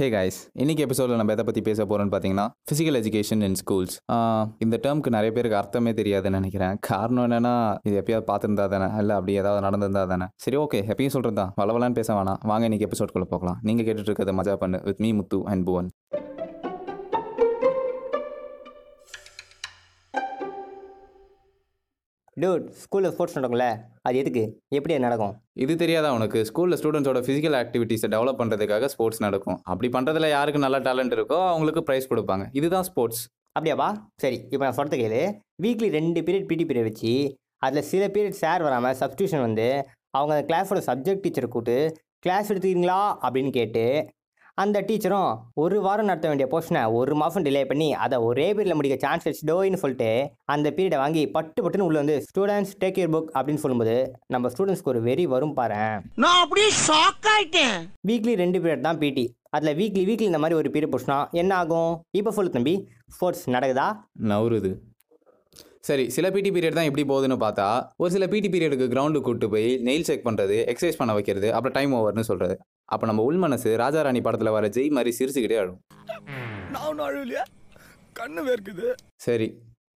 Hey guys இன்னைக்கு எபிசோடில் நம்ம எதை பற்றி பேச போகிறோம்னு பார்த்தீங்கன்னா ஃபிசிக்கல் எஜுகேஷன் இன் ஸ்கூல்ஸ் இந்த டேர்முக்கு நிறைய பேருக்கு அர்த்தமே தெரியாதுன்னு நினைக்கிறேன். காரணம் என்னன்னா இது எப்பயாவது பார்த்துருந்தா தானே? இல்லை அப்படி ஏதாவது நடந்திருந்தா தானே? சரி ஓகே எப்பயும் சொல்கிறது தான் வளவலான்னு பேச வேணாம். வாங்க இன்னைக்கு எபிசோட்குள்ளே போகலாம். நீங்கள் கேட்டுட்டு இருக்கிறது மஜா பண்ணு with me Muthu and Bhuvan dude ஸ்கூலில் ஸ்போர்ட்ஸ் நடக்கும்ல அது எதுக்கு? எப்படி அது நடக்கும்? இது தெரியாதா உனக்கு? ஸ்கூலில் ஸ்டூடெண்ட்ஸோட ஃபிசிக்கல் ஆக்டிவிட்டீஸை டெவலப் பண்ணுறதுக்காக ஸ்போர்ட்ஸ் நடக்கும். அப்படி பண்ணுறதுல யாருக்கு நல்ல டேலண்ட் இருக்கோ அவங்களுக்கு ப்ரைஸ் கொடுப்பாங்க. இதுதான் ஸ்போர்ட்ஸ் அப்படியாப்பா சரி இப்போ நான் சொல்கிறது கேளு. வீக்லி ரெண்டு பீரியட் பிடி பீரியட் வச்சு அதில் சில பீரியட் சார் வராமல் சப்ஸ்டியூஷன் வந்து அவங்க அந்த கிளாஸோட சப்ஜெக்ட் டீச்சரை கூப்பிட்டு கிளாஸ் எடுத்துக்கிறீங்களா? அப்படின்னு கேட்டு அந்த டீச்சரும் ஒரு வாரம் நடத்த வேண்டிய போர்ஷனை ஒரு மாதம் டிலே பண்ணி அதை ஒரே பீரியடில் முடிக்க சான்ஸ் வச்சுடோன்னு சொல்லிட்டு அந்த பீரியடை வாங்கி பட்டு பட்டுன்னு உள்ள வந்து ஸ்டூடெண்ட்ஸ் டேக் யூர் புக் அப்படின்னு சொல்லும்போது நம்ம ஸ்டூடெண்ட்ஸ்க்கு ஒரு வெறி வரும் பாரேன். நான் அப்படியே ஷாக் ஆயிட்டேன். வீக்லி ரெண்டு பீரியட் தான் பிடி அதில் வீக்லி வீக்லி இந்த மாதிரி ஒரு பீரியட் போச்சுன்னா என்ன ஆகும்? இப்போ சொல்லு தம்பி ஸ்போர்ட்ஸ் நடக்குதா? நவுறுது. சரி சில பிடி பீரியட் தான் எப்படி போகுதுன்னு பார்த்தா ஒரு சில பிடி பீரியடுக்கு கிரவுண்டுக்கு கூட்டு போய் நெயில் செக் பண்ணுறது எக்ஸசைஸ் பண்ண வைக்கிறது அப்புறம் டைம் ஓவர்னு சொல்கிறது அப்போ நம்ம உள் மனசு ராஜாராணி படத்தில் வர ஜெய் மாதிரி சிரிச்சுக்கிட்டே ஆடும். நான் ஒன்றும் அழுவலையா கண்ணு வேர்க்குது. சரி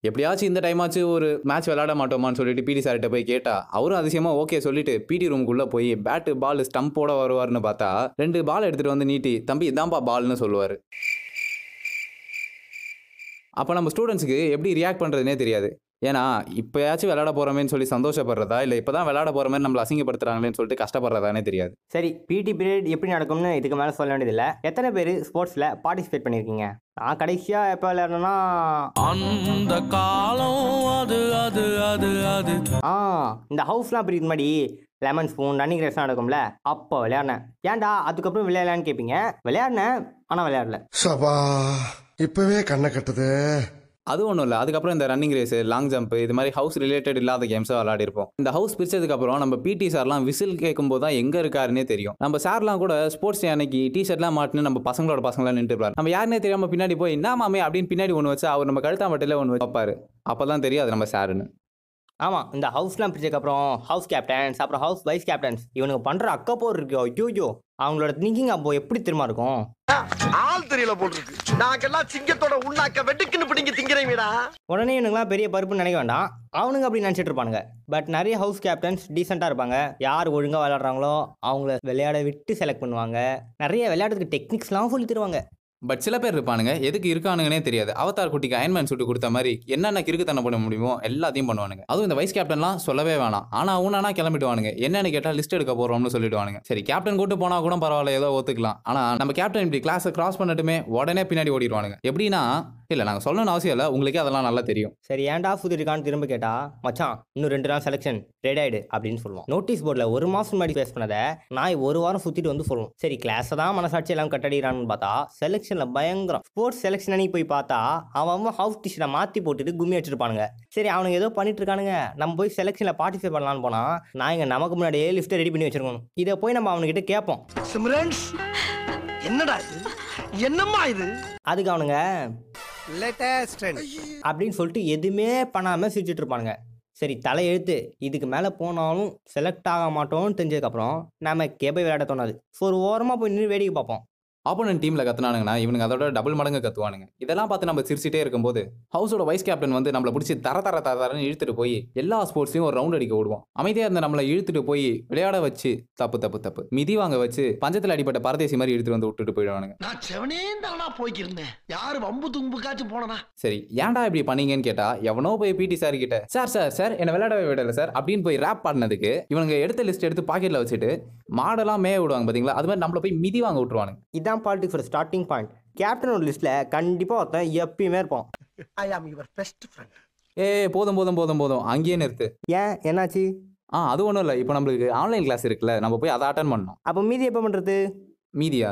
எப்படியாச்சும் இந்த டைமாச்சும் ஒரு மேட்ச் விளையாட மாட்டோமான்னு சொல்லிட்டு பிடி சார்கிட்ட போய் கேட்டா அவரும் அதிசயமாக ஓகே சொல்லிட்டு பிடி ரூமுக்குள்ளே போய் பேட்டு பால் ஸ்டம்போட வருவார்னு பார்த்தா ரெண்டு பால் எடுத்துகிட்டு வந்து நீட்டி தம்பி இதான்ப்பா பால்னு சொல்லுவார். அப்போ நம்ம ஸ்டூடெண்ட்ஸுக்கு எப்படி ரியாக்ட் பண்ணுறதுனே தெரியாது. ஏன்னா இப்போயாச்சும் விளையாட போகிறோமேன்னு சொல்லி சந்தோஷப்படுறதா? இல்லை இப்போ தான் விளையாட போகிற மாதிரி நம்மளை அசிங்கப்படுத்துறாங்களேன்னு சொல்லிட்டு கஷ்டப்படுறதானே தெரியாது. சரி பிடி பீரியட் எப்படி நடக்கும்னு இதுக்கு மேலே சொல்ல வேண்டியதில்லை. எத்தனை பேர் ஸ்போர்ட்ஸில் பார்ட்டிசிபேட் பண்ணியிருக்கீங்க? நான் கடைசியாக எப்போ விளையாடணும்னா அந்த காலம் அது அது அது அது. ஆ இந்த ஹவுஸ்லாம் பிரிக்கிற முன்னாடி லெமன் ஸ்பூன் ரன்னிங் ரேஸ்லாம் நடக்கும்ல அப்போ விளையாடினேன். ஏன்டா அதுக்கப்புறம் விளையாடலான்னு கேட்பீங்க விளையாடினேன் ஆனால் விளையாடல. சபா இப்பவே கண்ணை கட்டுது. அது ஒன்றும் இல்லை. அதுக்கப்புறம் இந்த ரன்னிங் ரேஸ் லாங் ஜம்ப் இது மாதிரி ஹவுஸ் ரிலேட்டட் இல்லாத கேம்ஸை விளையாடிருப்போம் இந்த ஹவுஸ் பிரிச்சதுக்கப்புறம் நம்ம பிடி சார்லாம் விசில் கேட்கும்போது தான் எங்கே இருக்காருன்னே தெரியும். நம்ம சார்லாம் கூட ஸ்போர்ட்ஸ் அன்னைக்கு டி ஷர்ட்லாம் மாட்டினு நம்ம பசங்களோட பசங்களாம் நின்றுப்பார் நம்ம யாருனே தெரியாமல் பின்னாடி போய் என்ன மாமே அப்படின்னு பின்னாடி ஒன்று வச்சு அவர் நம்ம கழுத்தா ஒன்று வைப்பாரு அப்போ தான் தெரியும் அது நம்ம சாருன்னு ஆமாம் இந்த ஹவுஸ்லாம் பிரிச்சதுக்கப்புறம் ஹவுஸ் கேப்டன்ஸ் அப்புறம் ஹவுஸ் வைஸ் கேப்டன்ஸ் இவனுக்கு பண்ணுற அக்கப்போர் இருக்கோ ஐயோ அவங்களோட திங்கிங் அப்போ எப்படி திரும்ப இருக்கும்? ஆள் தெரியல போட்டுருக்கு. நாங்கெல்லாம் சிங்கத்தோட உண்ணாக்க வெட்டுக்குன்னு பிடிங்க திங்கிறீங்கடா உடனே இவனுங்களாம் பெரிய பருப்புன்னு நினைக்க வேண்டாம். அவனுங்க அப்படி நினச்சிட்டு இருப்பானுங்க. பட் நிறைய ஹவுஸ் கேப்டன்ஸ் டீசெண்டாக இருப்பாங்க. யார் ஒழுங்காக விளையாடுறாங்களோ அவங்கள விளையாட விட்டு செலக்ட் பண்ணுவாங்க. நிறைய விளையாட்டுக்கு டெக்னிக்ஸ்லாம் சொல்லி தருவாங்க. பட் சில பேர் இருப்பானுங்க. எதுக்கு இருக்கானுங்கன்னே தெரியாது. அவதார் குட்டிக்கு அயன்மேன் சுட்டு கொடுத்த மாதிரி என்னென்ன கிறுக்குத்தனம் பண்ண முடியுமோ எல்லாத்தையும் பண்ணுவானுங்க. அதுவும் இந்த வைஸ் கேப்டன்லாம் சொல்லவே வேணாம். ஆனா ஊனானா கிளம்பிடுவானுங்க. என்னன்னு கேட்டால் லிஸ்ட் எடுக்க போறோம்னு சொல்லிடுவானுங்க. சரி கேப்டன் கூட்டு போனா கூட பரவாயில்ல ஏதோ ஒத்துக்கலாம். ஆனா நம்ம கேப்டன் இப்படி கிளாஸை கிராஸ் பண்ணட்டுமே உடனே பின்னாடி ஓடிடுவானுங்க. எப்படின்னா இல்ல நாங்க சொல்லணும்னு அவசியம் இல்லை. உங்களுக்கே அதெல்லாம் நல்லா தெரியும். சரி ஏன்டா சுத்திருக்கான்னு திரும்ப கேட்டா? மச்சான் இன்னும் ரெண்டு நாள் செலெக்ஷன் ரெடி ஆயிடு அப்படின்னு சொல்லுவோம் நோட்டீஸ் போர்டில் ஒரு மாசம் முன்னாடி பேஸ் பண்ணதை நாய் ஒரு வாரம் சுத்திட்டு வந்து சொல்லுவோம் சரி கிளாஸை தான் மனசாட்சி எல்லாம் கட்டடிக்கிறான்னு பார்த்தா செலெக்ஷன்ல பயங்கரம். ஸ்போர்ட்ஸ் செலெக்ஷன் அன்னைக்கு போய் பார்த்தா அவன் அவன் ஹவுஸ் டிஷர்ட்டை மாத்தி போட்டுட்டு கும்மி வச்சிருப்பானுங்க. சரி அவனுங்க ஏதோ பண்ணிட்டு இருக்கானுங்க நம்ம போய் செலெக்ஷன்ல பார்ட்டிசிபேட் பண்ணலாம்னு போனா நான் இங்க நமக்கு முன்னாடியே லிஸ்ட்டை ரெடி பண்ணி வச்சிருக்கணும். இதை போய் நம்ம அவனுக்கிட்ட கேட்போம். சிம்ரன்ஸ் என்னடா இது? என்னம்மா இது? அதுக்கு அவனுங்க லேட்டஸ்ட் அப்படின்னு சொல்லிட்டு எதுவுமே பண்ணாமல் சிரிச்சிட்டு இருப்பானுங்க. சரி தலையெழுத்து இதுக்கு மேலே போனாலும் செலக்ட் ஆக மாட்டோம்னு தெரிஞ்சதுக்கப்புறம் நம்ம கேபை விளையாட தோணாது. ஸோ ஒரு ஓரமாக போய் நின்று வேடிக்கை பார்ப்போம். ஆப்போனன்ட் டீம்ல கத்துனானுங்கன்னா இவனுங்க அதோட டபுள் மடங்கு கத்துவானுங்க. இதெல்லாம் பார்த்து நம்ம சிரிச்சிட்டே இருக்கும்போது ஹவுஸோட வைஸ் கேப்டன் வந்து நம்மளை பிடிச்சி தர தர தர தரன்னு இழுத்துட்டு போய் எல்லா ஸ்போர்ட்ஸையும் ஒரு ரவுண்ட் அடிக்க விடுவோம் அமைதியா இருந்த நம்மளை இழுத்துட்டு போய் விளையாட வச்சு தப்பு தப்பு தப்பு. மிதி வாங்க வச்சு பஞ்சத்தில் அடிப்பட்ட பரதேசி மாதிரி இழுத்துட்டு வந்து விட்டுட்டு போயிடுவானுங்க. நான் செவனே தானா போய்க்கிருந்தேன். யாரு வம்பு தும்புக்காச்சும் போனனா? சரி ஏன்டா இப்படி பண்ணீங்கன்னு கேட்டா எவனோ போய் பிடி சார் கிட்ட சார் சார் சார் என்ன விளையாடவே விடல சார் அப்படின்னு போய் ரேப் பாடினதுக்கு இவனுங்க எடுத்த லிஸ்ட் எடுத்து பாக்கெட்ல வச்சுட்டு மாடெல்லாம் மேய விடுவாங்க பாத்தீங்களா? அது மாதிரி நம்மள போய் மிதி வாங்க விட்டுருவானுங்க. இதான் பாலிட்டிக்ஸ் ஒரு ஸ்டார்டிங் பாயிண்ட் கேப்டனோட லிஸ்ட்டில் கண்டிப்பாக ஒருத்தன் எப்பயுமே இருப்பான். ஐ ஆம் யுவர் பெஸ்ட் ஃப்ரெண்ட் ஏ போதும் போதும் போதும் போதும். அங்கேயே நிறுத்து. ஏன்? என்னாச்சு? ஆ அது ஒன்றும் இல்லை. இப்போ நம்மளுக்கு ஆன்லைன் கிளாஸ் இருக்குல்ல. நம்ம போய் அதை அட்டன் பண்ணோம் அப்போ மீதி எப்போ பண்ணுறது மீதியா?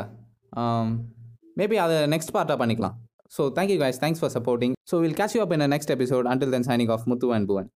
மேபி அதை நெக்ஸ்ட் பார்ட்டாக பண்ணிக்கலாம். So thank you guys. Thanks for supporting so will catch you up in the next episode. Until then signing off. Muthu and Bhuvan